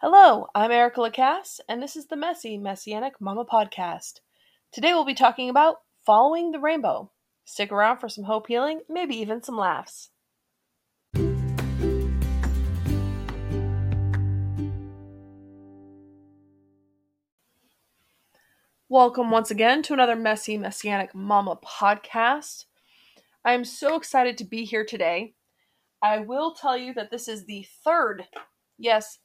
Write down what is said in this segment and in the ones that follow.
Hello, I'm Erica Lacasse, and this is the Messy Messianic Mama Podcast. Today we'll be talking about following the rainbow. Stick around for some hope healing, maybe even some laughs. Welcome once again to another Messy Messianic Mama podcast. I am so excited to be here today. I will tell you that this is the third, yes,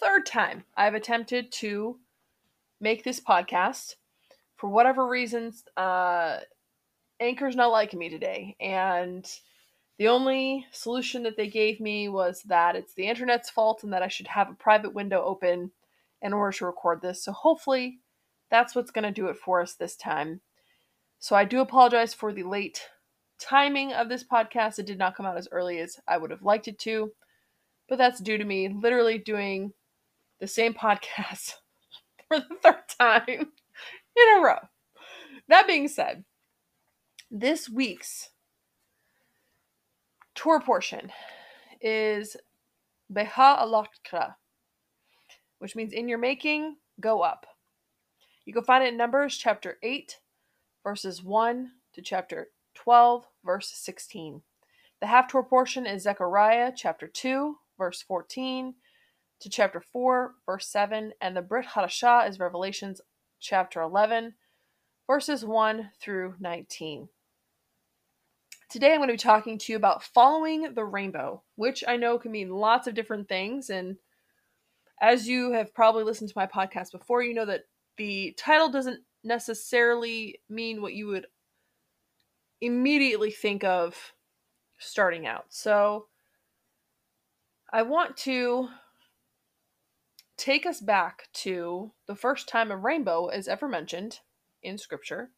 third time I've attempted to make this podcast. For whatever reasons, uh, Anchor's not liking me today, and the only solution that they gave me was that it's the internet's fault and that I should have a private window open in order to record this. So hopefully that's what's going to do it for us this time. So I do apologize for the late timing of this podcast. It did not come out as early as I would have liked it to, but that's due to me literally doing the same podcast for the third time in a row. That being said, this week's Torah portion is Beha'alotcha, which means in your making, go up. You can find it in Numbers chapter 8, verses 1 to chapter 12, verse 16. The Haftorah portion is Zechariah chapter 2, verse 14 to chapter 4, verse 7, and the Brit Hadashah is Revelations chapter 11, verses 1 through 19. Today I'm going to be talking to you about following the rainbow, which I know can mean lots of different things. And as you have probably listened to my podcast before, you know that the title doesn't necessarily mean what you would immediately think of starting out. So I want to take us back to the first time a rainbow is ever mentioned in scripture,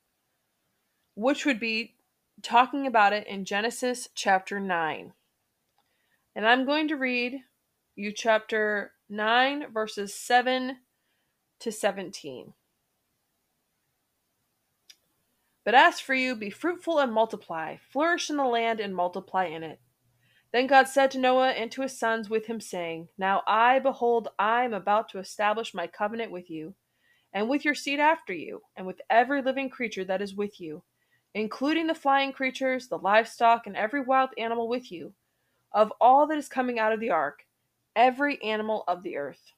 which would be talking about it in Genesis chapter 9. And I'm going to read you chapter 9, verses 7 to 17. But as for you, be fruitful and multiply, flourish in the land and multiply in it. Then God said to Noah and to his sons with him, saying, Now I, behold, I am about to establish my covenant with you, and with your seed after you, and with every living creature that is with you, including the flying creatures, the livestock, and every wild animal with you, of all that is coming out of the ark, every animal of the earth.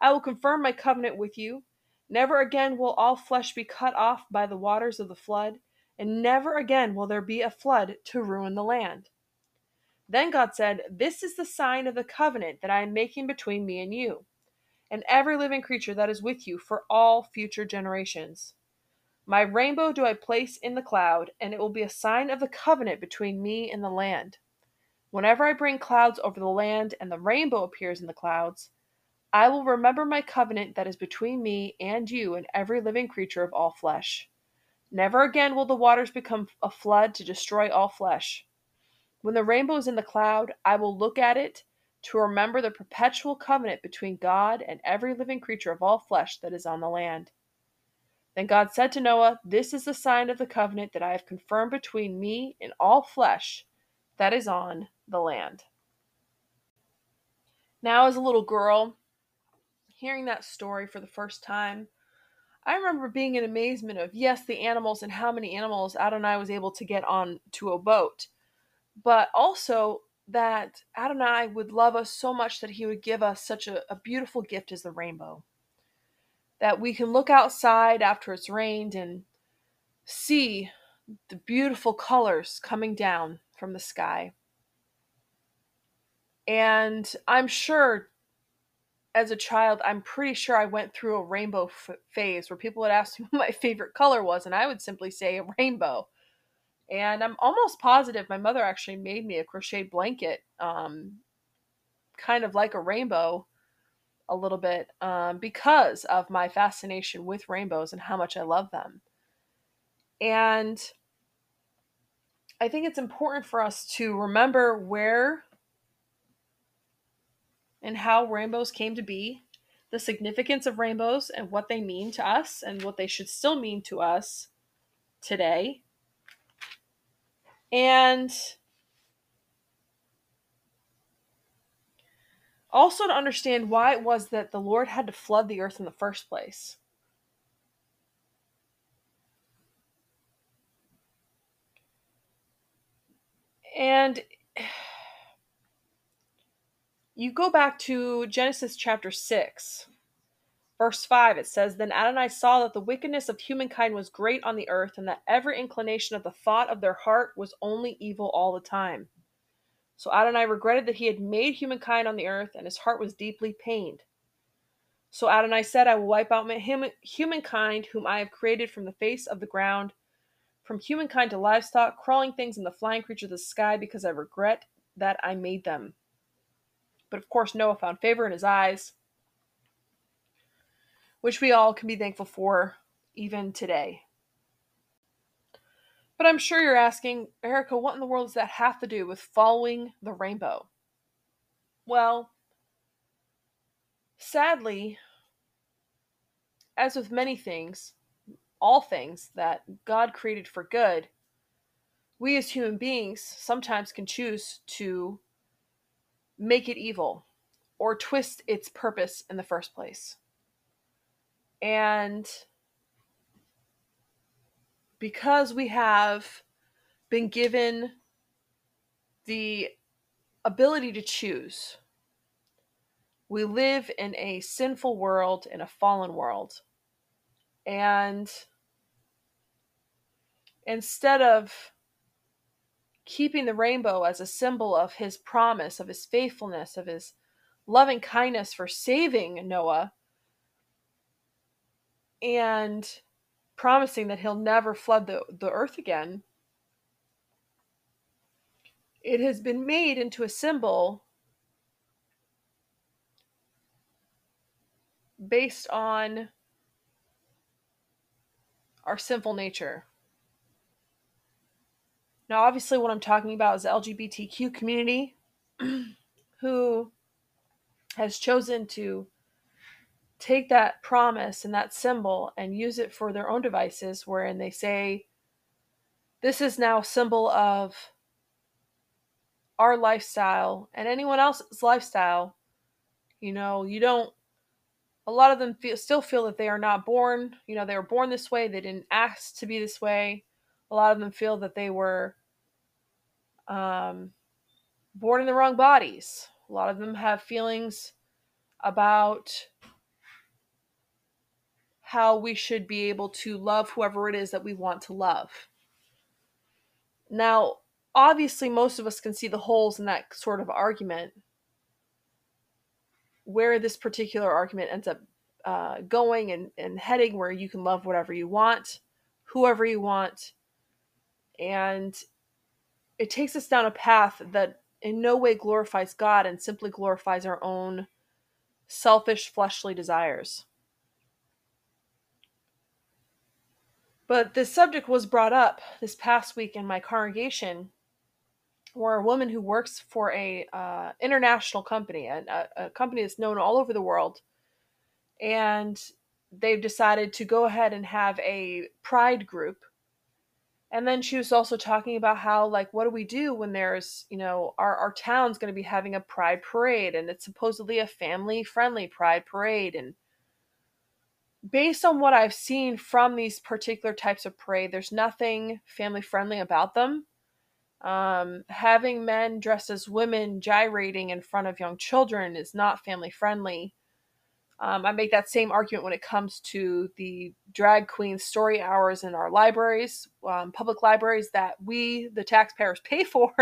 I will confirm my covenant with you. Never again will all flesh be cut off by the waters of the flood, and never again will there be a flood to ruin the land. Then God said, This is the sign of the covenant that I am making between me and you, and every living creature that is with you for all future generations. My rainbow do I place in the cloud, and it will be a sign of the covenant between me and the land. Whenever I bring clouds over the land and the rainbow appears in the clouds, I will remember my covenant that is between me and you and every living creature of all flesh. Never again will the waters become a flood to destroy all flesh. When the rainbow is in the cloud, I will look at it to remember the perpetual covenant between God and every living creature of all flesh that is on the land. Then God said to Noah, This is the sign of the covenant that I have confirmed between me and all flesh that is on the land. Now, as a little girl, hearing that story for the first time, I remember being in amazement of, yes, the animals and how many animals Adonai was able to get on to a boat but also that Adonai would love us so much that he would give us such a, a beautiful gift as the rainbow. That we can look outside after it's rained and see the beautiful colors coming down from the sky. And I'm sure as a child, I'm pretty sure I went through a rainbow f- phase where people would ask me what my favorite color was, and I would simply say a rainbow and I'm almost positive my mother actually made me a crocheted blanket, um, kind of like a rainbow, a little bit, um, because of my fascination with rainbows and how much I love them. And I think it's important for us to remember where and how rainbows came to be, the significance of rainbows and what they mean to us and what they should still mean to us today and Also, to understand why it was that the Lord had to flood the earth in the first place. And you go back to Genesis chapter 6, verse 5. It says, Then Adonai saw that the wickedness of humankind was great on the earth, and that every inclination of the thought of their heart was only evil all the time. So Adonai regretted that he had made humankind on the earth, and his heart was deeply pained. So Adonai said, I will wipe out humankind, whom I have created from the face of the ground, from humankind to livestock, crawling things, and the flying creatures of the sky, because I regret that I made them. But of course, Noah found favor in his eyes, which we all can be thankful for even today. But I'm sure you're asking, Erica, what in the world does that have to do with following the rainbow? Well, sadly, as with many things, all things that God created for good, we as human beings sometimes can choose to make it evil or twist its purpose in the first place. And because we have been given the ability to choose, we live in a sinful world, in a fallen world. And instead of keeping the rainbow as a symbol of his promise, of his faithfulness, of his loving kindness for saving Noah, and promising that he'll never flood the, the earth again, it has been made into a symbol based on our sinful nature. Now, obviously, what I'm talking about is the LGBTQ community who has chosen to take that promise and that symbol and use it for their own devices wherein they say this is now a symbol of our lifestyle and anyone else's lifestyle. You know you don't a lot of them feel, still feel that they are not born you know they were born this way they didn't ask to be this way. A lot of them feel that they were um, born in the wrong bodies. A lot of them have feelings about how we should be able to love whoever it is that we want to love. Now, obviously, most of us can see the holes in that sort of argument. Where this particular argument ends up uh, going and, and heading, where you can love whatever you want, whoever you want. And it takes us down a path that in no way glorifies God and simply glorifies our own selfish fleshly desires. But this subject was brought up this past week in my congregation, where a woman who works for a uh, international company, a, a company that's known all over the world, and they've decided to go ahead and have a pride group. And then she was also talking about how, like, what do we do when there's, you know, our, our town's going to be having a pride parade and it's supposedly a family friendly pride parade. And based on what I've seen from these particular types of parade, there's nothing family friendly about them. Um, having men dressed as women gyrating in front of young children is not family friendly. Um, I make that same argument when it comes to the drag queen story hours in our libraries, um, public libraries that we, the taxpayers, pay for.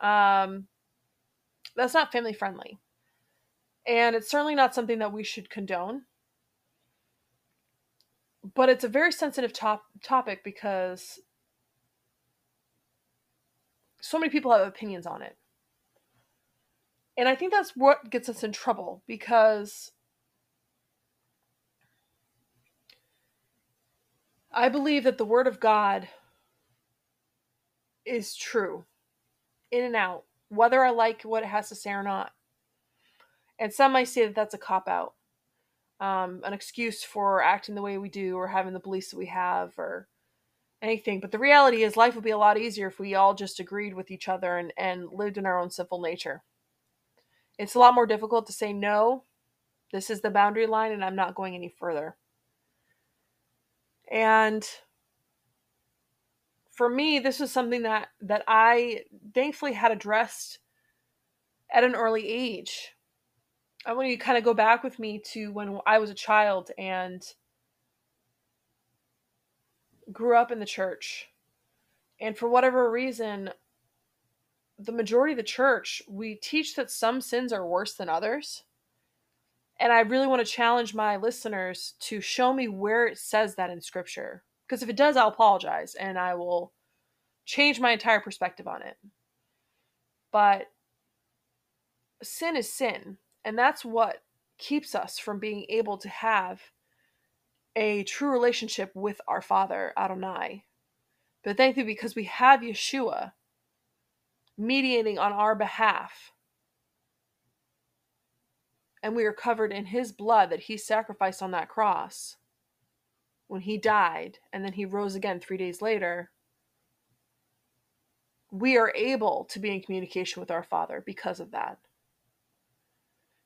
Um, that's not family friendly. And it's certainly not something that we should condone but it's a very sensitive top topic because so many people have opinions on it. And I think that's what gets us in trouble because I believe that the Word of God is true in and out, whether I like what it has to say or not. And some might say that that's a cop out um, an excuse for acting the way we do or having the beliefs that we have or anything. But the reality is, life would be a lot easier if we all just agreed with each other and, and lived in our own simple nature. It's a lot more difficult to say no. This is the boundary line and I'm not going any further. And for me, this was something that that I thankfully had addressed at an early age. I want you to kind of go back with me to when I was a child and grew up in the church. And for whatever reason, the majority of the church, we teach that some sins are worse than others. And I really want to challenge my listeners to show me where it says that in scripture. Because if it does, I'll apologize and I will change my entire perspective on it. But sin is sin. And that's what keeps us from being able to have a true relationship with our Father, Adonai. But thank you because we have Yeshua mediating on our behalf. And we are covered in his blood that he sacrificed on that cross when he died and then he rose again three days later. We are able to be in communication with our Father because of that.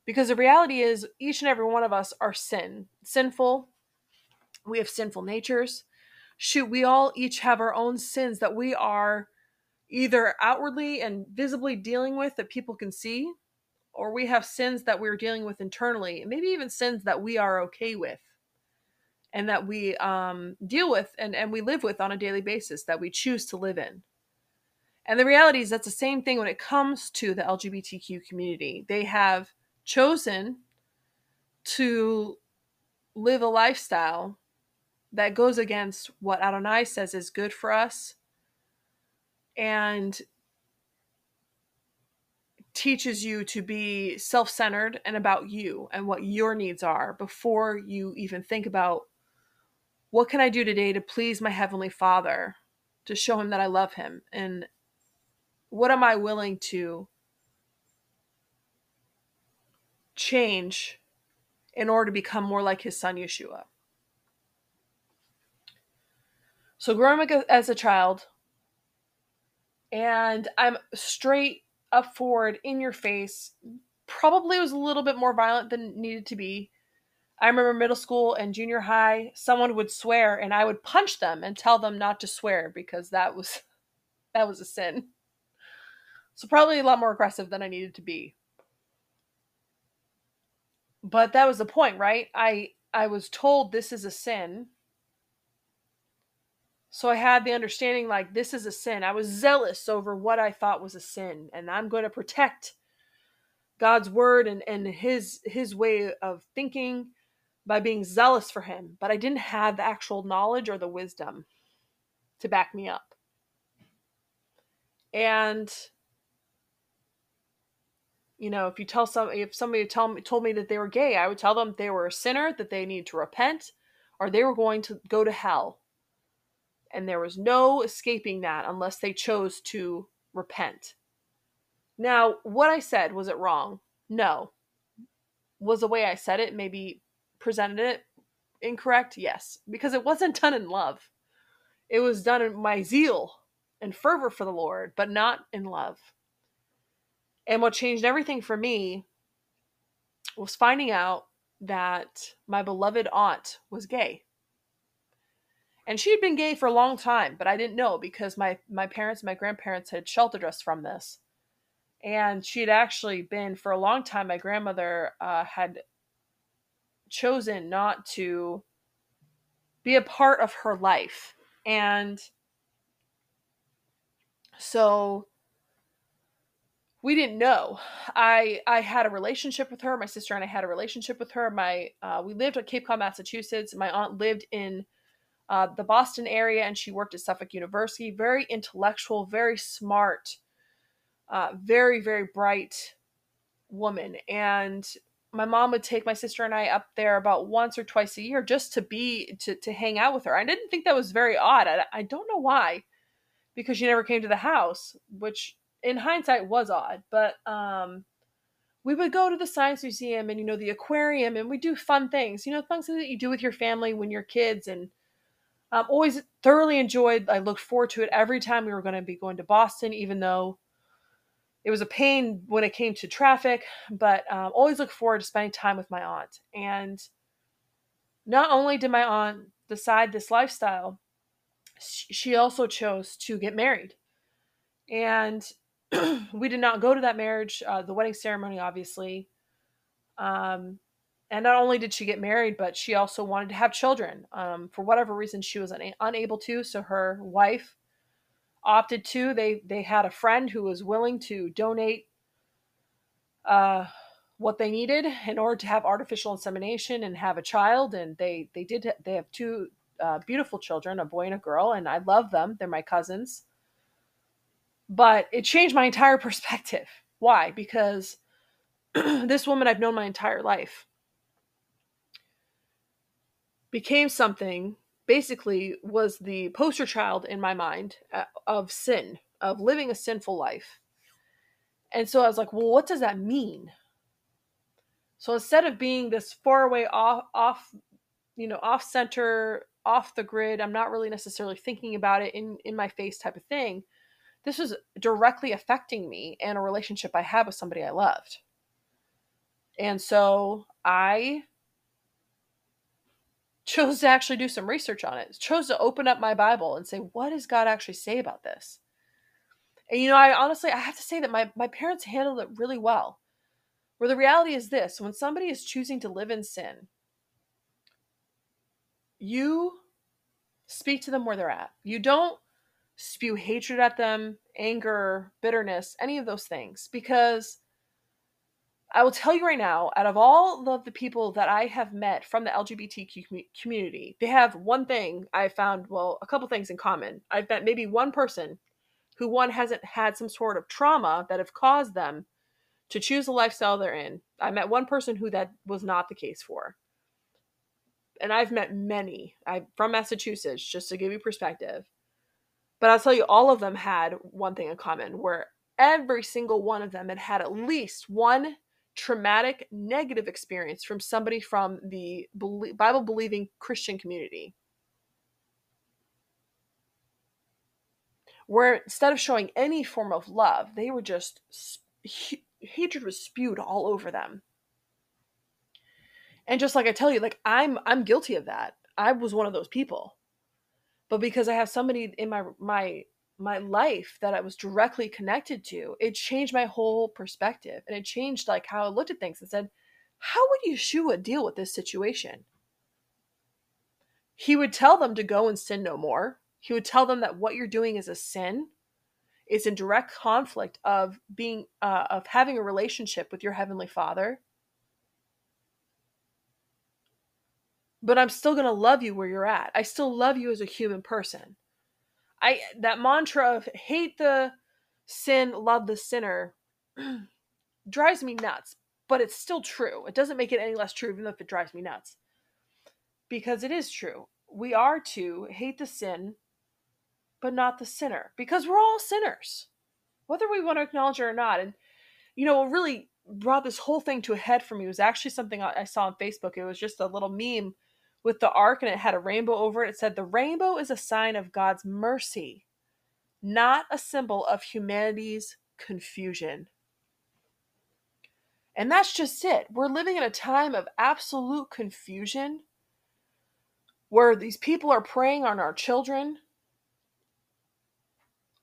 Because the reality is, each and every one of us are sin, sinful. We have sinful natures. Shoot, we all each have our own sins that we are either outwardly and visibly dealing with that people can see, or we have sins that we're dealing with internally, maybe even sins that we are okay with and that we um, deal with and, and we live with on a daily basis that we choose to live in. And the reality is that's the same thing when it comes to the LGBTQ community. They have chosen to live a lifestyle that goes against what Adonai says is good for us and teaches you to be self centered and about you and what your needs are before you even think about what can I do today to please my Heavenly Father, to show Him that I love Him, and what am I willing to change in order to become more like His Son Yeshua. So, growing up as a child, and I'm straight up forward in your face. Probably was a little bit more violent than needed to be. I remember middle school and junior high, someone would swear and I would punch them and tell them not to swear because that was that was a sin. So probably a lot more aggressive than I needed to be. But that was the point, right? I I was told this is a sin so I had the understanding like this is a sin. I was zealous over what I thought was a sin, and I'm going to protect God's word and, and his his way of thinking by being zealous for him. But I didn't have the actual knowledge or the wisdom to back me up. And you know, if you tell some if somebody tell me told me that they were gay, I would tell them they were a sinner, that they need to repent, or they were going to go to hell and there was no escaping that unless they chose to repent. Now, what I said, was it wrong? No. Was the way I said it, maybe presented it incorrect? Yes, because it wasn't done in love. It was done in my zeal and fervor for the Lord, but not in love. And what changed everything for me was finding out that my beloved aunt was gay. And she had been gay for a long time but i didn't know because my my parents and my grandparents had sheltered us from this. And she had actually been for a long time my grandmother uh, had chosen not to be a part of her life. And so we didn't know i i had a relationship with her my sister and i had a relationship with her my uh, we lived at cape cod massachusetts my aunt lived in uh, the Boston area, and she worked at Suffolk University. Very intellectual, very smart, uh, very very bright woman. And my mom would take my sister and I up there about once or twice a year just to be to to hang out with her. I didn't think that was very odd. I, I don't know why, because she never came to the house, which in hindsight was odd. But um, we would go to the science museum and you know the aquarium and we do fun things you know fun things that you do with your family when you're kids and um, always thoroughly enjoyed. I looked forward to it every time we were going to be going to Boston, even though it was a pain when it came to traffic, but um, always look forward to spending time with my aunt. And not only did my aunt decide this lifestyle, she also chose to get married. And we did not go to that marriage, uh, the wedding ceremony, obviously. Um, and not only did she get married, but she also wanted to have children. Um, for whatever reason, she was una- unable to. So her wife opted to. They they had a friend who was willing to donate uh, what they needed in order to have artificial insemination and have a child. And they they did. They have two uh, beautiful children, a boy and a girl, and I love them. They're my cousins. But it changed my entire perspective. Why? Because this woman I've known my entire life became something basically was the poster child in my mind uh, of sin, of living a sinful life. And so I was like, well, what does that mean? So instead of being this far away off off you know, off center, off the grid, I'm not really necessarily thinking about it in in my face type of thing. This was directly affecting me and a relationship I had with somebody I loved. And so I chose to actually do some research on it, chose to open up my Bible and say, what does God actually say about this? And you know, I honestly I have to say that my, my parents handled it really well. Where the reality is this when somebody is choosing to live in sin, you speak to them where they're at. You don't spew hatred at them, anger, bitterness, any of those things, because I will tell you right now, out of all of the people that I have met from the LGBTQ community, they have one thing I found, well, a couple things in common. I've met maybe one person who one hasn't had some sort of trauma that have caused them to choose the lifestyle they're in. I met one person who that was not the case for. And I've met many I from Massachusetts, just to give you perspective. But I'll tell you, all of them had one thing in common where every single one of them had had at least one traumatic negative experience from somebody from the Bible believing Christian community. Where instead of showing any form of love, they were just hatred was spewed all over them. And just like I tell you, like I'm I'm guilty of that. I was one of those people. But because I have somebody in my my my life that I was directly connected to, it changed my whole perspective and it changed like how I looked at things and said, how would Yeshua deal with this situation? He would tell them to go and sin no more. He would tell them that what you're doing is a sin. It's in direct conflict of being uh, of having a relationship with your heavenly Father. But I'm still going to love you where you're at. I still love you as a human person. I that mantra of hate the sin, love the sinner drives me nuts, but it's still true. It doesn't make it any less true, even if it drives me nuts. Because it is true. We are to hate the sin, but not the sinner. Because we're all sinners, whether we want to acknowledge it or not. And, you know, what really brought this whole thing to a head for me was actually something I saw on Facebook. It was just a little meme with the ark and it had a rainbow over it. It said, The rainbow is a sign of God's mercy, not a symbol of humanity's confusion. And that's just it. We're living in a time of absolute confusion where these people are preying on our children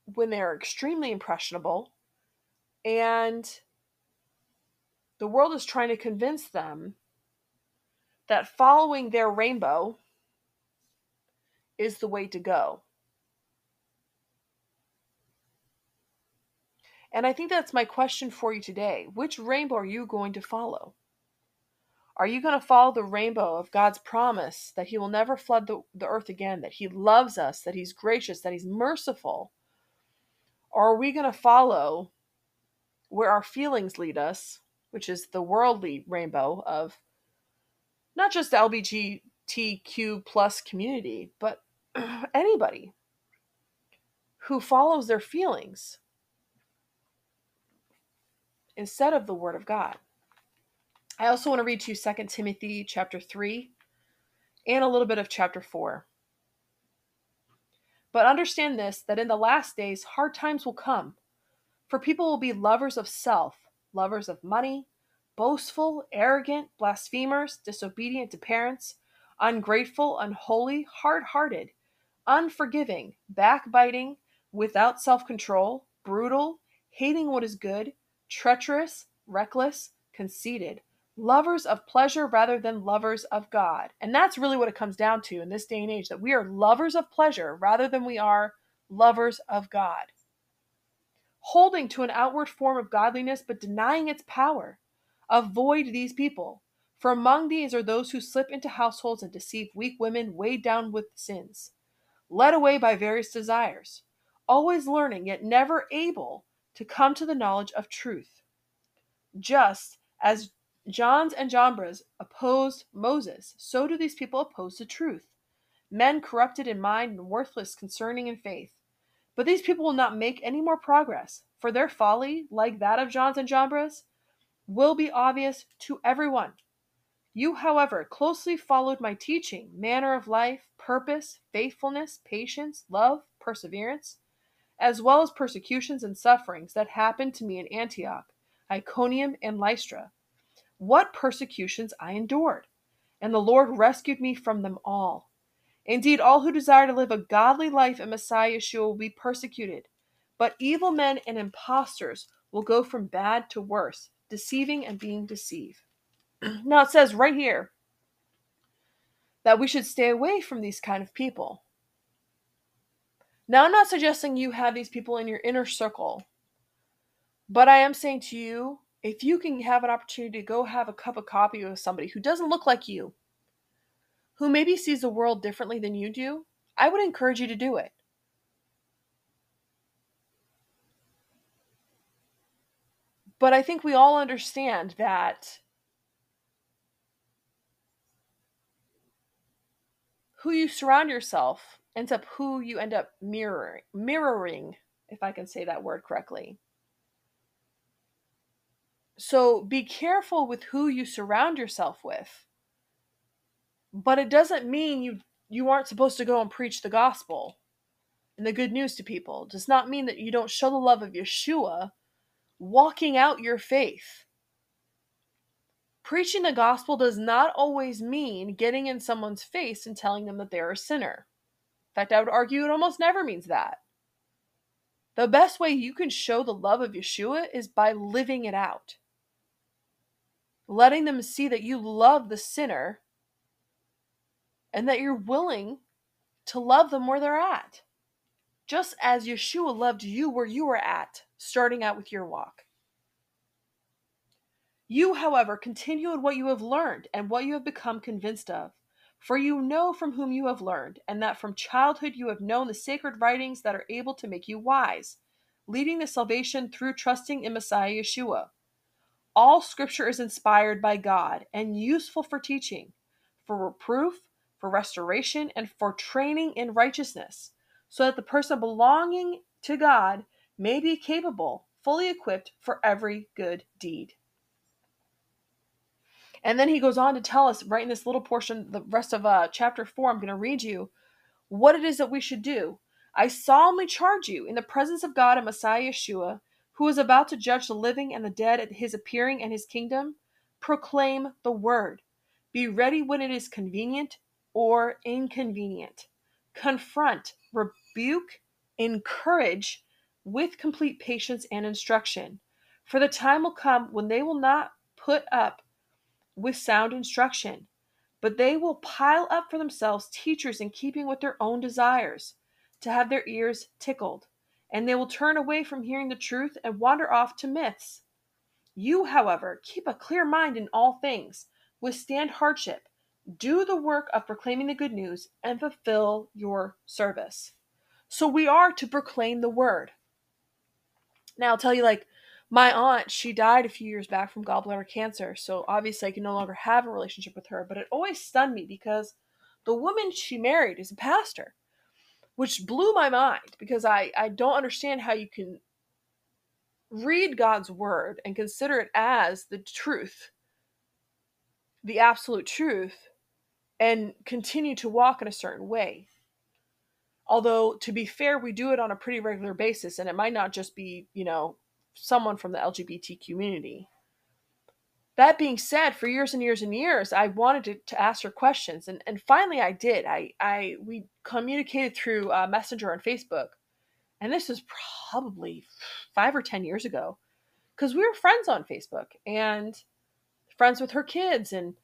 when they're extremely impressionable and the world is trying to convince them that following their rainbow is the way to go. And I think that's my question for you today. Which rainbow are you going to follow? Are you going to follow the rainbow of God's promise that He will never flood the, the earth again, that He loves us, that He's gracious, that He's merciful? Or are we going to follow where our feelings lead us, which is the worldly rainbow of not just the LGBTQ plus community, but anybody who follows their feelings instead of the word of God. I also want to read to you 2 Timothy chapter 3 and a little bit of chapter 4. But understand this that in the last days hard times will come. For people will be lovers of self, lovers of money, boastful, arrogant, blasphemers, disobedient to parents, ungrateful, unholy, hard hearted, unforgiving, backbiting, without self control, brutal, hating what is good, treacherous, reckless, conceited, lovers of pleasure rather than lovers of God. And that's really what it comes down to in this day and age that we are lovers of pleasure rather than we are lovers of God. Holding to an outward form of godliness but denying its power. Avoid these people, for among these are those who slip into households and deceive weak women weighed down with sins, led away by various desires, always learning yet never able to come to the knowledge of truth. Just as Jannes and Jambres opposed Moses, so do these people oppose the truth. Men corrupted in mind and worthless concerning in faith. But these people will not make any more progress, for their folly, like that of Jannes and Jambres, will be obvious to everyone. You, however, closely followed my teaching, manner of life, purpose, faithfulness, patience, love, perseverance, as well as persecutions and sufferings that happened to me in Antioch, Iconium, and Lystra. What persecutions I endured! And the Lord rescued me from them all. Indeed, all who desire to live a godly life in Messiah Yeshua will be persecuted, but evil men and impostors will go from bad to worse, deceiving and being deceived. now it says right here that we should stay away from these kind of people. Now, I'm not suggesting you have these people in your inner circle, but I am saying to you if you can have an opportunity to go have a cup of coffee with somebody who doesn't look like you, who maybe sees the world differently than you do, I would encourage you to do it. But I think we all understand that who you surround yourself ends up who you end up mirroring, mirroring, if I can say that word correctly. So be careful with who you surround yourself with. But it doesn't mean you you aren't supposed to go and preach the gospel and the good news to people. It does not mean that you don't show the love of Yeshua walking out your faith. Preaching the gospel does not always mean getting in someone's face and telling them that they're a sinner. In fact, I would argue it almost never means that. The best way you can show the love of Yeshua is by living it out. Letting them see that you love the sinner and that you're willing to love them where they're at just as Yeshua loved you where you were at, starting out with your walk. You, however, continue in what you have learned and what you have become convinced of. For you know from whom you have learned, and that from childhood you have known the sacred writings that are able to make you wise, leading to salvation through trusting in Messiah Yeshua. All scripture is inspired by God and useful for teaching, for reproof, for restoration, and for training in righteousness so that the person belonging to God may be capable, fully equipped for every good deed. And then he goes on to tell us right in this little portion, the rest of uh, chapter 4, I'm going to read you what it is that we should do. I solemnly charge you in the presence of God and Messiah Yeshua, who is about to judge the living and the dead at his appearing and his kingdom, proclaim the word. Be ready when it is convenient or inconvenient. Confront, rebuke, encourage with complete patience and instruction. For the time will come when they will not put up with sound instruction, but they will pile up for themselves teachers in keeping with their own desires, to have their ears tickled, and they will turn away from hearing the truth and wander off to myths. You, however, keep a clear mind in all things, withstand hardship, do the work of proclaiming the good news, and fulfill your service. So we are to proclaim the word. Now, I'll tell you, like, my aunt, she died a few years back from gallbladder cancer, so obviously I can no longer have a relationship with her, but it always stunned me because the woman she married is a pastor, which blew my mind because I, I don't understand how you can read God's word and consider it as the truth, the absolute truth, and continue to walk in a certain way. Although, to be fair, we do it on a pretty regular basis, and it might not just be, you know, someone from the LGBT community. That being said, for years and years and years, I wanted to, to ask her questions, and, and finally I did. I, I we communicated through uh, Messenger and Facebook, and this was probably five or ten years ago, because we were friends on Facebook and friends with her kids, and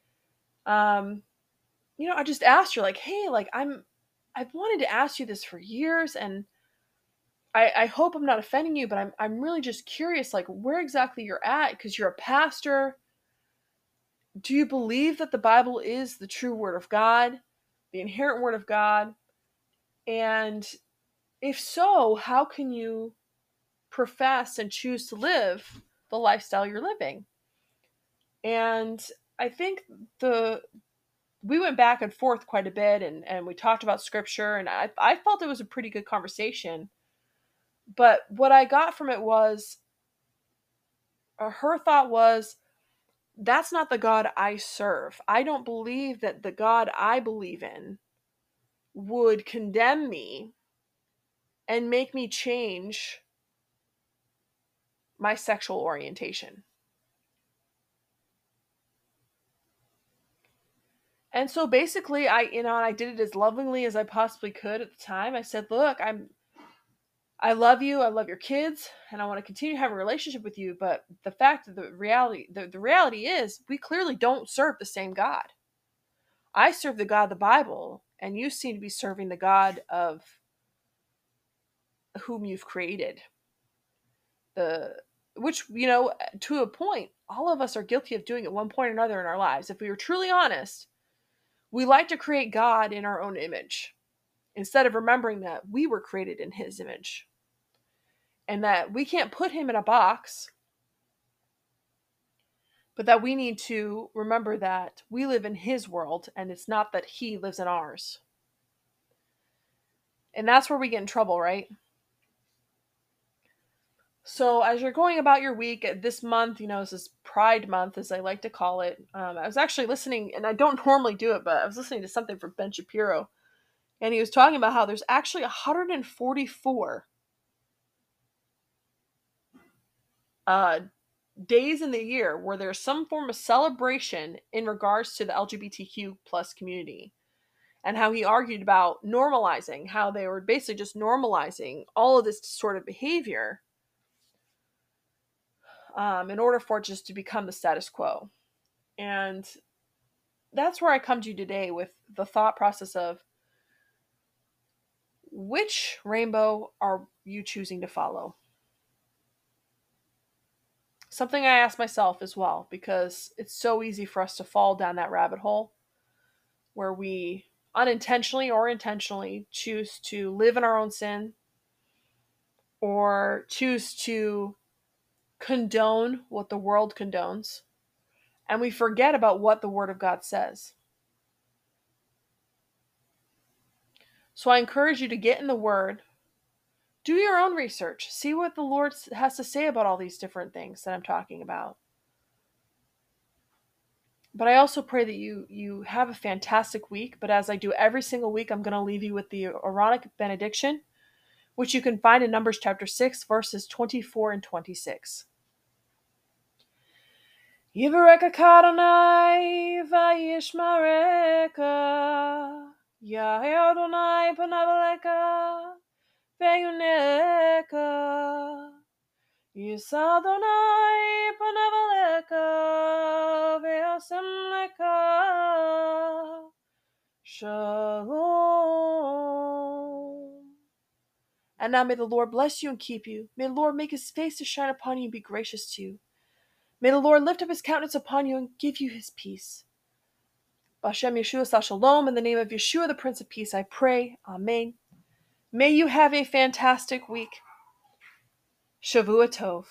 um, you know, I just asked her like, hey, like I'm, I've wanted to ask you this for years, and I, I hope I'm not offending you, but I'm I'm really just curious, like where exactly you're at, because you're a pastor do you believe that the Bible is the true Word of God, the inherent Word of God? And if so, how can you profess and choose to live the lifestyle you're living? And I think the we went back and forth quite a bit and, and we talked about scripture and I, I felt it was a pretty good conversation. But what I got from it was uh, her thought was that's not the God I serve. I don't believe that the God I believe in would condemn me and make me change my sexual orientation. And so basically I you know, I did it as lovingly as I possibly could at the time. I said, "Look, I'm I love you, I love your kids, and I want to continue to have a relationship with you, but the fact of the reality the, the reality is we clearly don't serve the same God. I serve the God of the Bible, and you seem to be serving the God of whom you've created. The which, you know, to a point, all of us are guilty of doing at one point or another in our lives. If we were truly honest, we like to create God in our own image instead of remembering that we were created in his image and that we can't put him in a box, but that we need to remember that we live in his world and it's not that he lives in ours. And that's where we get in trouble, right? So, as you're going about your week this month, you know, this is Pride Month, as I like to call it. Um, I was actually listening, and I don't normally do it, but I was listening to something from Ben Shapiro and he was talking about how there's actually 144 uh, days in the year where there's some form of celebration in regards to the LGBTQ plus community and how he argued about normalizing how they were basically just normalizing all of this sort of behavior um, in order for it just to become the status quo and that's where i come to you today with the thought process of which rainbow are you choosing to follow? Something I ask myself as well, because it's so easy for us to fall down that rabbit hole where we unintentionally or intentionally choose to live in our own sin or choose to condone what the world condones and we forget about what the Word of God says. So I encourage you to get in the Word, do your own research, see what the Lord has to say about all these different things that I'm talking about. But I also pray that you you have a fantastic week. But as I do every single week, I'm going to leave you with the Aaronic benediction, which you can find in Numbers chapter 6, verses 24 and 26. Yivareka Kadonai Vayishmareka panavaleka veyuneka Yisadonai panavaleka veyasemleka Shalom. And now may the Lord bless you and keep you. May the Lord make his face to shine upon you and be gracious to you. May the Lord lift up his countenance upon you and give you his peace. Bashem Yeshua Shalom, in the name of Yeshua, the Prince of Peace, I pray. Amen. May you have a fantastic week. Shavua Tov.